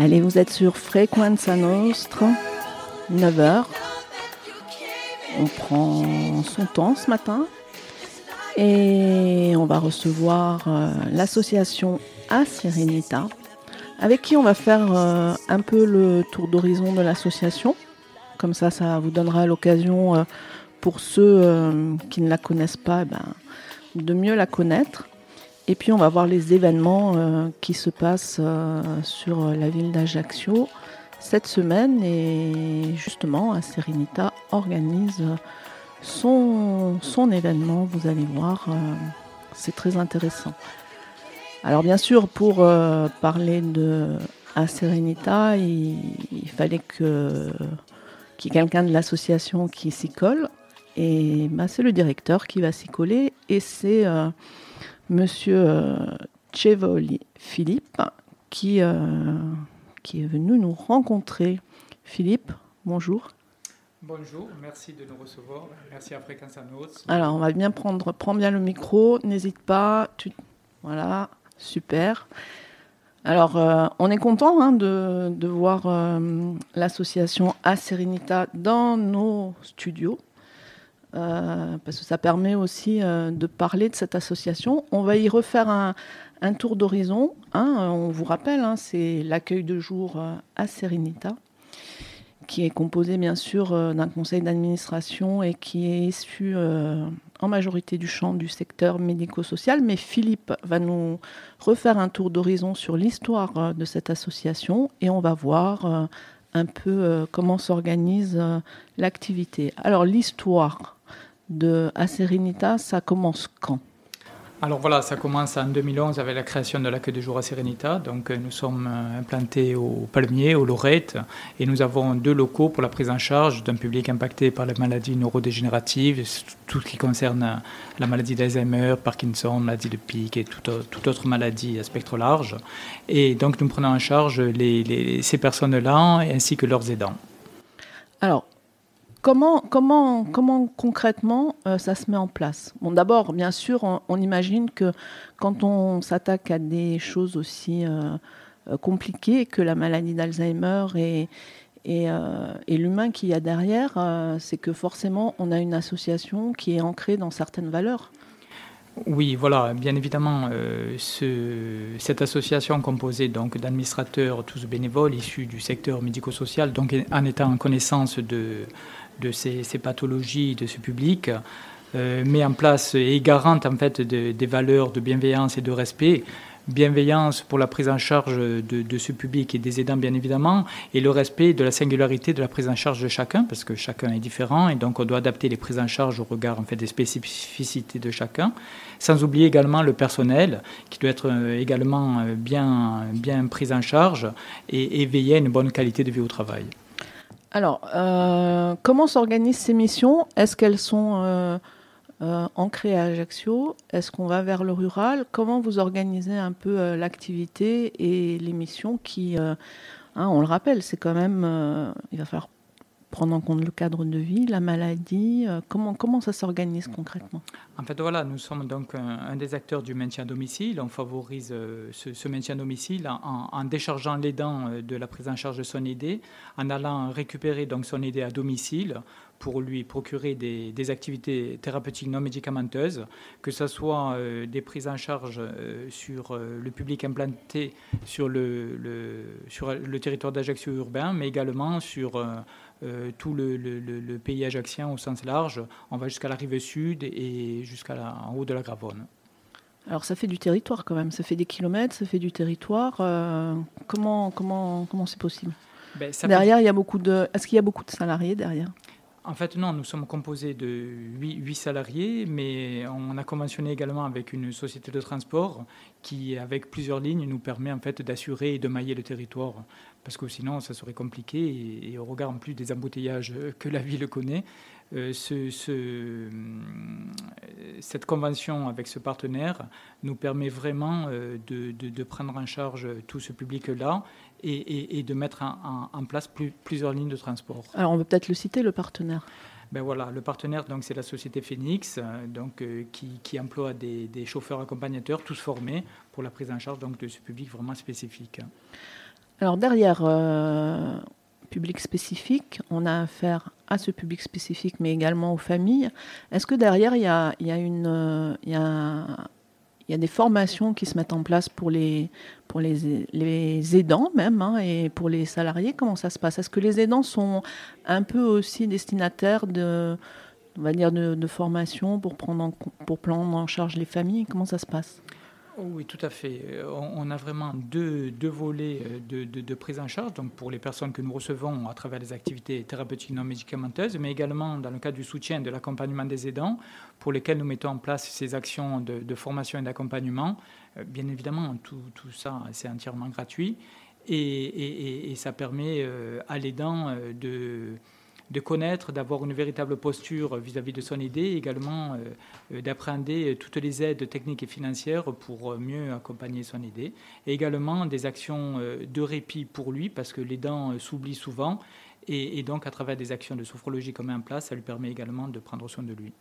Allez, vous êtes sur Frequenza Nostra, 9h. On prend son temps ce matin et on va recevoir euh, l'association A Serenita avec qui on va faire euh, un peu le tour d'horizon de l'association. Comme ça, ça vous donnera l'occasion euh, pour ceux qui ne la connaissent pas eh ben, de mieux la connaître. Et puis on va voir les événements euh, qui se passent euh, sur la ville d'Ajaccio cette semaine. Et justement, Serenita organise son, son événement. Vous allez voir, euh, c'est très intéressant. Alors bien sûr, pour parler de Serenita, il, il, fallait que qu'il y ait quelqu'un de l'association qui s'y colle. Et bah, c'est le directeur qui va s'y coller. Et c'est Monsieur euh, Chevoli Philippe, qui, euh, qui est venu nous rencontrer. Philippe, bonjour. Bonjour, merci de nous recevoir. Merci à Fréquence Notes. Alors, on va bien prendre, prends bien le micro, n'hésite pas. Tu... Voilà, super. Alors, euh, on est content hein, de, de, voir l'association A Serenita dans nos studios. Euh, parce que ça permet aussi euh, de parler de cette association. On va y refaire un, tour d'horizon. Hein, on vous rappelle, hein, c'est l'accueil de jour euh, à Serenita, qui est composé bien sûr d'un conseil d'administration et qui est issu en majorité du champ du secteur médico-social. Mais Philippe va nous refaire un tour d'horizon sur l'histoire de cette association et on va voir un peu comment s'organise l'activité. Alors l'histoire, de Serenita, ça commence quand? Alors voilà, ça commence en 2011 avec la création de l'accueil de jour à Serenita. Donc euh, nous sommes euh, implantés au Palmier, au Lorette, et nous avons deux locaux pour la prise en charge d'un public impacté par les maladies neurodégénératives, tout ce qui concerne la maladie d'Alzheimer, Parkinson, maladie de Pic et toute, autre maladie à spectre large. Et donc nous prenons en charge ces personnes-là ainsi que leurs aidants. Alors, Comment, concrètement euh, ça se met en place? D'abord, bien sûr, on, imagine que quand on s'attaque à des choses aussi euh, euh, compliquées que la maladie d'Alzheimer et, et l'humain qu'il y a derrière, c'est que forcément, on a une association qui est ancrée dans certaines valeurs. Oui, voilà, bien évidemment, ce, cette association composée donc d'administrateurs tous bénévoles issus du secteur médico-social, donc en étant en connaissance de de ces, pathologies, de ce public, euh, met en place et garante en fait des valeurs de bienveillance et de respect. Bienveillance pour la prise en charge de, ce public et des aidants, bien évidemment, et le respect de la singularité de la prise en charge de chacun, parce que chacun est différent, et donc on doit adapter les prises en charge au regard en fait, des spécificités de chacun, sans oublier également le personnel, qui doit être euh, également euh, bien, bien pris en charge et, veiller à une bonne qualité de vie au travail. Alors, euh, comment s'organisent ces missions? Est-ce qu'elles sont euh, ancrées à Ajaccio Est-ce qu'on va vers le rural? Comment vous organisez un peu l'activité et les missions qui, hein, on le rappelle, c'est quand même, il va falloir prendre en compte le cadre de vie, la maladie euh, comment, comment ça s'organise concrètement? En fait, voilà, nous sommes donc un, des acteurs du maintien à domicile. On favorise euh, ce, maintien à domicile en, déchargeant l'aidant euh, de la prise en charge de son aidé, en allant récupérer donc son aidé à domicile pour lui procurer des, activités thérapeutiques non médicamenteuses, que ce soit des prises en charge sur le public implanté sur le, sur le territoire d'Ajaccio urbain, mais également sur tout le, pays ajaxien au sens large. On va jusqu'à la rive sud et jusqu'en haut de la Gravonne. Alors ça fait du territoire quand même, ça fait des kilomètres, ça fait du territoire. Euh, comment comment comment c'est possible? Ben, Derrière, il y a beaucoup de. Est-ce qu'il y a beaucoup de salariés derrière? En fait, non, nous sommes composés de 8, salariés, mais on a conventionné également avec une société de transport qui, avec plusieurs lignes, nous permet en fait d'assurer et de mailler le territoire parce que sinon ça serait compliqué et, au regard en plus des embouteillages que la ville connaît, euh, ce, cette convention avec ce partenaire nous permet vraiment euh, de, prendre en charge tout ce public-là et, de mettre en, place plusieurs lignes de transport. Alors on peut peut-être le citer, le partenaire. Ben voilà, le partenaire, donc, c'est la société Phoenix, euh, donc, qui, qui, emploie des, des, chauffeurs accompagnateurs, tous formés pour la prise en charge donc, de ce public vraiment spécifique. Alors derrière public spécifique, on a affaire à ce public spécifique, mais également aux familles. Est-ce que derrière, il y a, il y a des formations qui se mettent en place pour les, pour les, les aidants même hein, et pour les salariés? Comment ça se passe? Est-ce que les aidants sont un peu aussi destinataires de, on va dire de, formation pour prendre, pour prendre en charge les familles? Comment ça se passe? Oui, tout à fait. Euh, on a vraiment deux, volets euh, de, prise en charge, donc pour les personnes que nous recevons à travers les activités thérapeutiques non médicamenteuses, mais également dans le cadre du soutien de l'accompagnement des aidants, pour lesquels nous mettons en place ces actions de, formation et d'accompagnement. Euh, bien évidemment, tout, tout ça, c'est entièrement gratuit et, et, et, ça permet à l'aidant de de connaître, d'avoir une véritable posture vis-à-vis de son idée, également euh, d'appréhender toutes les aides techniques et financières pour mieux accompagner son idée, et également des actions euh, de répit pour lui, parce que les dents euh, s'oublient souvent, et, donc à travers des actions de sophrologie qu'on met en place, ça lui permet également de prendre soin de lui.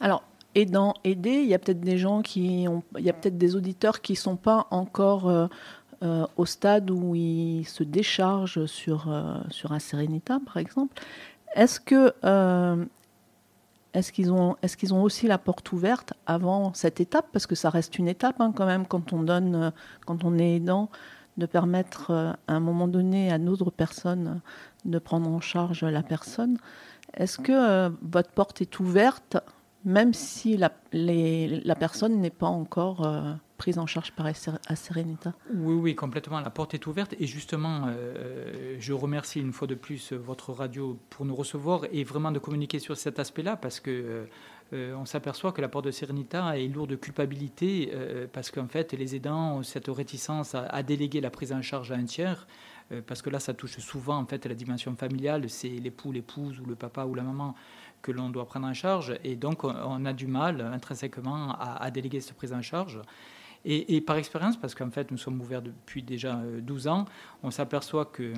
Alors, aidant, aider, il y a peut-être des gens qui ont, il y a peut-être des auditeurs qui ne sont pas encore au stade où ils se déchargent sur, sur un Sérénita, par exemple. Est-ce que euh, est-ce qu'ils ont, est qu'ils ont aussi la porte ouverte avant cette étape? Parce que ça reste une étape hein, quand même quand on donne, euh, quand on est aidant, de permettre euh, à un moment donné à d'autres personnes de prendre en charge la personne. Est-ce que votre porte est ouverte même si la, la personne n'est pas encore prise en charge par Serenita Oui, oui, complètement. La porte est ouverte. Et justement, euh, je remercie une fois de plus votre radio pour nous recevoir et vraiment de communiquer sur cet aspect-là parce que euh, on s'aperçoit que la porte de Serenita est lourde de culpabilité euh, parce qu'en fait, les aidants ont cette réticence à, déléguer la prise en charge à un tiers parce que là, ça touche souvent en fait la dimension familiale. C'est l'époux, l'épouse ou le papa ou la maman que l'on doit prendre en charge. Et donc, on a du mal intrinsèquement à, à déléguer cette prise en charge. Et, par expérience, parce qu'en fait, nous sommes ouverts depuis déjà 12 euh, ans, on s'aperçoit que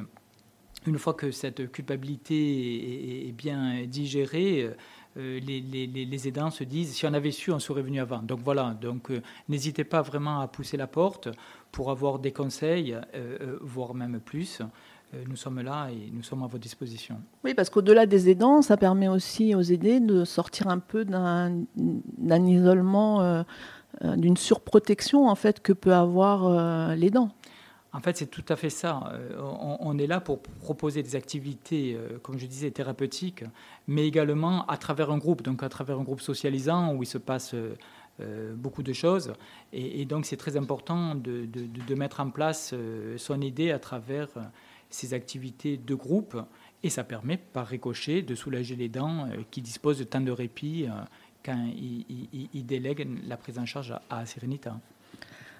une fois que cette culpabilité est, bien digérée, euh, les, les, aidants se disent si on avait su, on serait venu avant. Donc voilà, donc euh, n'hésitez pas vraiment à pousser la porte pour avoir des conseils, voire même plus. nous sommes là et nous sommes à votre disposition. Oui, parce qu'au-delà des aidants, ça permet aussi aux aidés de sortir un peu d'un isolement d'une surprotection en fait que peut avoir euh, les dents. En fait, c'est tout à fait ça. Euh, on, est là pour proposer des activités, comme je disais, thérapeutiques, mais également à travers un groupe, donc à travers un groupe socialisant où il se passe beaucoup de choses. Et, donc, c'est très important de, de, mettre en place son idée à travers ces activités de groupe. Et ça permet, par ricochet, de soulager les dents qui disposent de temps de répit quand il, délègue la prise en charge à, Serenita.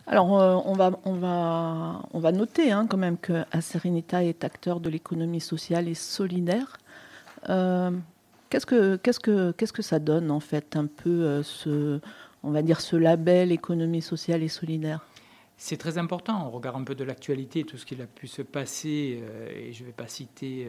Alors, euh, on, va, on, va, on va noter hein, quand même que Serenita est acteur de l'économie sociale et solidaire. Euh, qu'est-ce, que, que, qu'est-ce que ça donne, en fait, un peu euh, ce, on va dire, ce label économie sociale et solidaire? C'est très important. On regarde un peu de l'actualité, tout ce qui a pu se passer, et je ne vais pas citer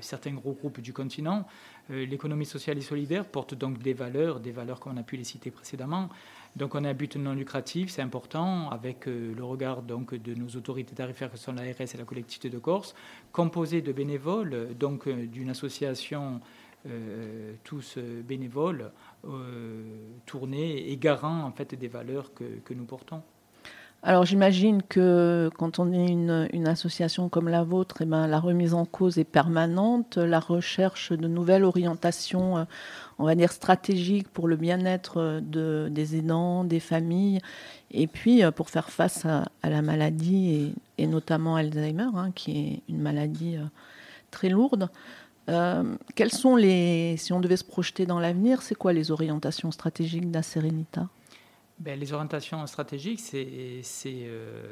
certains gros groupes du continent, euh, l'économie sociale et solidaire porte donc des valeurs, des valeurs qu'on a pu les citer précédemment. Donc on a un but non lucratif, c'est important, avec euh, le regard donc de nos autorités tarifaires que sont l'ARS et la collectivité de Corse, composé de bénévoles, donc euh, d'une association tous bénévoles, tournés et garants en fait des valeurs que nous portons. Alors j'imagine que quand on est une, association comme la vôtre, eh ben, la remise en cause est permanente, la recherche de nouvelles orientations, euh, on va dire stratégiques pour le bien-être des aidants, des familles, et puis euh, pour faire face à, la maladie et, notamment Alzheimer, hein, qui est une maladie euh, très lourde. quelles sont les, si on devait se projeter dans l'avenir, c'est quoi les orientations stratégiques d'Aserenita? Ben, les orientations stratégiques, c'est euh,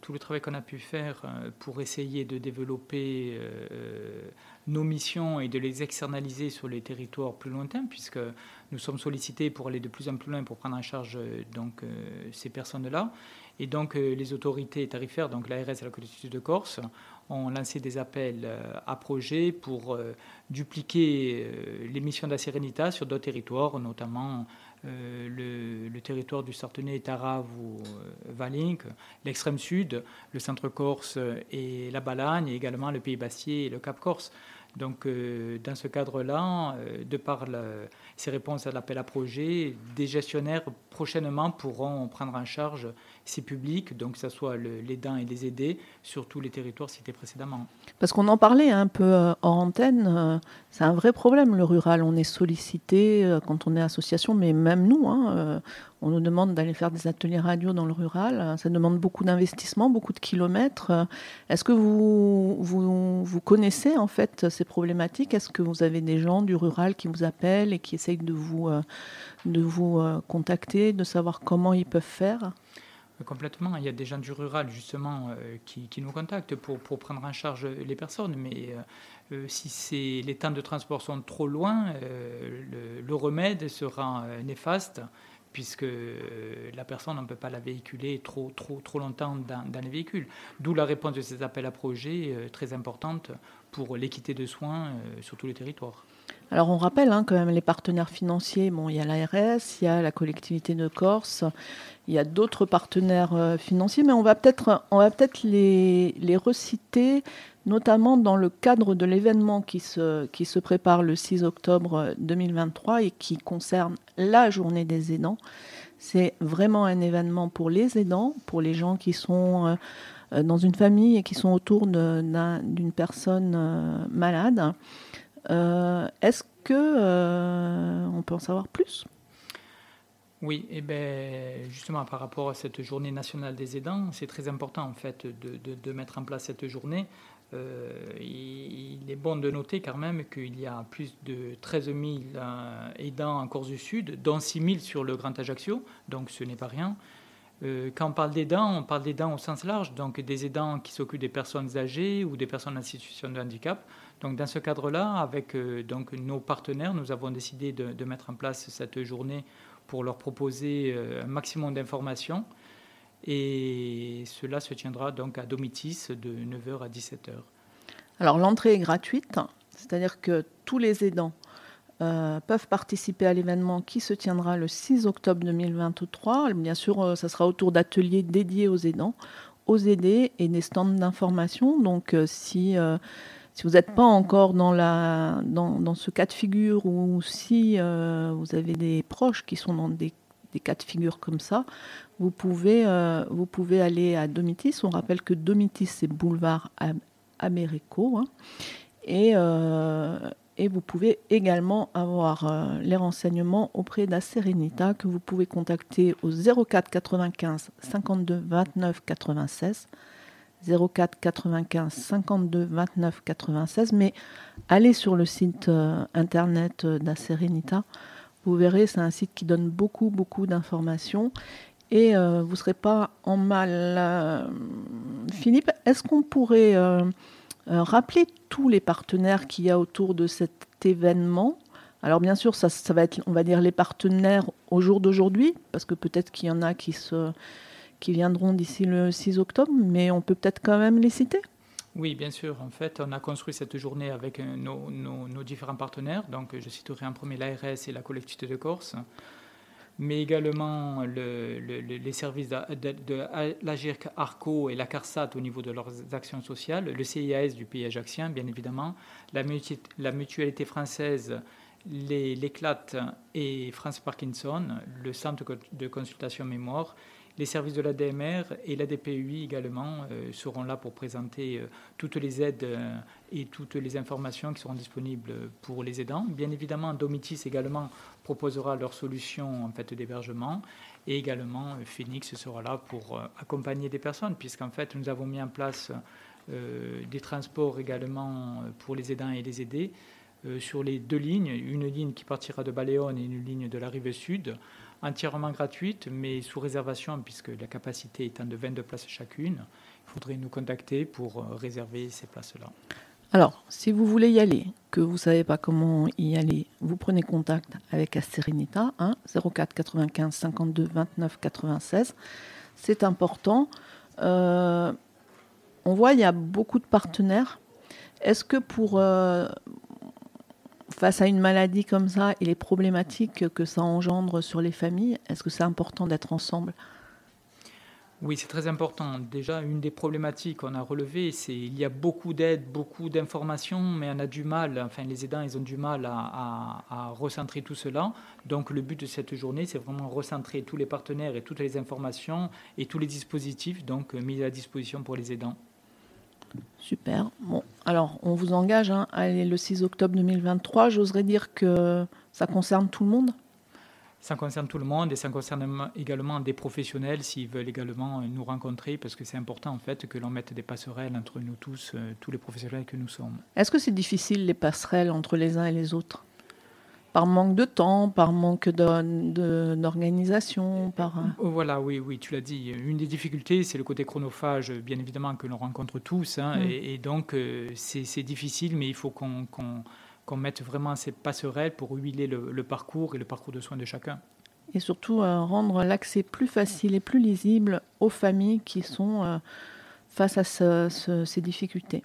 tout le travail qu'on a pu faire euh, pour essayer de développer euh, nos missions et de les externaliser sur les territoires plus lointains, puisque nous sommes sollicités pour aller de plus en plus loin pour prendre en charge donc, ces personnes-là. Et donc les autorités tarifaires, donc l'ARS et la collectivité de Corse, ont lancé des appels à projets pour dupliquer les missions de la Sérénita sur d'autres territoires, notamment le, territoire du Sartenay, Tarav ou Valink, l'extrême sud, le centre corse et la Balagne, et également le Pays Bassier et le Cap Corse. Donc, euh, dans ce cadre-là, euh, de par ces réponses à l'appel à projet, des gestionnaires prochainement pourront prendre en charge ces publics, donc que ce soit les dents et les aidés, sur tous les territoires cités précédemment. Parce qu'on en parlait un peu euh, hors antenne, c'est un vrai problème le rural. On est sollicité quand on est association, mais même nous, hein, on nous demande d'aller faire des ateliers radio dans le rural. Ça demande beaucoup d'investissement, beaucoup de kilomètres. Est-ce que vous, vous, connaissez en fait ces problématiques? Est-ce que vous avez des gens du rural qui vous appellent et qui essayent de vous, euh, de vous euh, contacter, de savoir comment ils peuvent faire? Complètement. Il y a des gens du rural, justement, euh, qui, nous contactent pour, prendre en charge les personnes. Mais si les temps de transport sont trop loin, le, le, remède sera néfaste puisque euh, la personne, ne peut pas la véhiculer trop, trop, trop longtemps dans, les véhicules. D'où la réponse de ces appels à projets euh, très importante pour l'équité de soins euh, sur tous les territoires. Alors on rappelle hein, quand même les partenaires financiers, bon, il y a l'ARS, il y a la collectivité de Corse, il y a d'autres partenaires financiers, mais on va peut-être peut les, les reciter notamment dans le cadre de l'événement qui se, qui se prépare le 6 octobre 2023 et qui concerne la journée des aidants. C'est vraiment un événement pour les aidants, pour les gens qui sont euh, dans une famille et qui sont autour d'une personne euh, malade. Euh, est-ce que on peut en savoir plus? Oui, et ben justement par rapport à cette journée nationale des aidants, c'est très important en fait de, mettre en place cette journée euh, il, est bon de noter quand même qu'il y a plus de 13 000 euh, aidants en Corse du Sud, dont 6 000 sur le Grand Ajaccio, donc ce n'est pas rien. Euh, quand on parle d'aidants, on parle d'aidants au sens large, donc des aidants qui s'occupent des personnes âgées ou des personnes en situation de handicap. Donc dans ce cadre-là, avec donc nos partenaires, nous avons décidé de, mettre en place cette journée pour leur proposer un maximum d'informations et cela se tiendra donc à Domitis de 9h à 17h. Alors l'entrée est gratuite, c'est-à-dire que tous les aidants euh, peuvent participer à l'événement qui se tiendra le 6 octobre 2023. Bien sûr, euh, ça sera autour d'ateliers dédiés aux aidants, aux aidés et des stands d'information. Donc euh, si, si vous n'êtes pas encore dans, la, dans, dans, ce cas de figure ou si vous avez des proches qui sont dans des des cas de figure comme ça, vous pouvez, euh, vous pouvez aller à Domitis. On rappelle que Domitis, c'est boulevard Américo. Hein. et, euh, et vous pouvez également avoir euh, les renseignements auprès d'Aserenita que vous pouvez contacter au 04 95 52 29 96. 04 95 52 29 96. Mais allez sur le site internet d'Aserenita vous verrez, c'est un site qui donne beaucoup, beaucoup d'informations et euh, vous ne serez pas en mal. Euh, Philippe, est-ce qu'on pourrait euh, rappeler tous les partenaires qu'il y a autour de cet événement? Alors bien sûr, ça, ça, va être, on va dire, les partenaires au jour d'aujourd'hui, parce que peut-être qu'il y en a qui, se, qui viendront d'ici le 6 octobre, mais on peut peut-être quand même les citer. Oui, bien sûr. En fait, on a construit cette journée avec euh, nos, différents partenaires. Donc, je citerai en premier l'ARS et la collectivité de Corse, mais également les services de, l'AGIRC ARCO et la CARSAT au niveau de leurs actions sociales, le CIAS du pays ajaxien, bien évidemment, la, la mutualité française, l'Éclate et France Parkinson, le centre de consultation mémoire les services de la DMR et la DPUI également euh, seront là pour présenter euh, toutes les aides euh, et toutes les informations qui seront disponibles pour les aidants. Bien évidemment, Domitis également proposera leur solution en fait d'hébergement. Et également Phoenix sera là pour accompagner des personnes puisqu'en fait nous avons mis en place des transports également pour les aidants et les aidés sur les deux lignes, une ligne qui partira de Baléone et une ligne de la rive sud entièrement gratuite, mais sous réservation, puisque la capacité étant de 22 places chacune, il faudrait nous contacter pour euh, réserver ces places-là. Alors, si vous voulez y aller, que vous ne savez pas comment y aller, vous prenez contact avec Aserenita, hein, 04 95 52 29 96. C'est important. Euh, on voit, il y a beaucoup de partenaires. Est-ce que pour... Euh, face à une maladie comme ça et les problématiques que ça engendre sur les familles, est-ce que c'est important d'être ensemble? Oui, c'est très important. Déjà, une des problématiques qu'on a relevées, c'est qu'il y a beaucoup d'aide, beaucoup d'informations, mais on a du mal, enfin les aidants, ils ont du mal à, recentrer tout cela. Donc le but de cette journée, c'est vraiment recentrer tous les partenaires et toutes les informations et tous les dispositifs donc mis à disposition pour les aidants. Super. Bon, alors on vous engage hein, aller le 6 octobre 2023. J'oserais dire que ça concerne tout le monde? Ça concerne tout le monde et ça concerne également des professionnels s'ils veulent également nous rencontrer parce que c'est important en fait que l'on mette des passerelles entre nous tous, euh, tous les professionnels que nous sommes. Est-ce que c'est difficile les passerelles entre les uns et les autres? Par manque de temps, par manque d'organisation, par... Euh oh, voilà, oui, oui, tu l'as dit. Une des difficultés, c'est le côté chronophage, bien évidemment, que l'on rencontre tous. Hein, mm. et, donc, euh, c'est difficile, mais il faut qu'on qu'on mette vraiment ces passerelles pour huiler le, parcours et le parcours de soins de chacun. Et surtout euh, rendre l'accès plus facile et plus lisible aux familles qui sont euh, face à ces difficultés.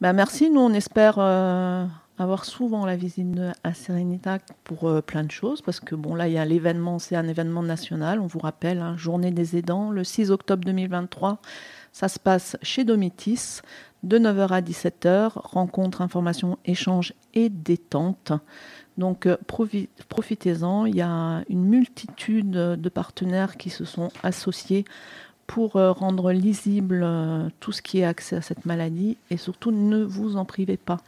Ben, merci, nous on espère euh, avoir souvent la visite à Sérénita pour plein de choses, parce que bon là il y a l'événement, c'est un événement national, on vous rappelle, hein, Journée des aidants, le 6 octobre 2023, ça se passe chez Domitis, de 9h à 17h, rencontre, information, échange et détente. Donc euh, profitez-en, il y a une multitude de partenaires qui se sont associés pour euh, rendre lisible euh, tout ce qui est accès à cette maladie et surtout ne vous en privez pas.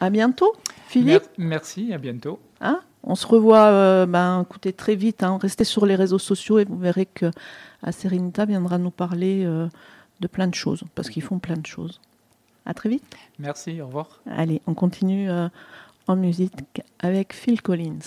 À bientôt, Philippe. Merci, à bientôt. Hein? On se revoit, ben, écoutez, très vite. Hein, restez sur les réseaux sociaux et vous verrez que Serenita viendra nous parler de plein de choses, parce qu'ils font plein de choses. À très vite. Merci, au revoir. Allez, on continue euh, en musique avec Phil Collins.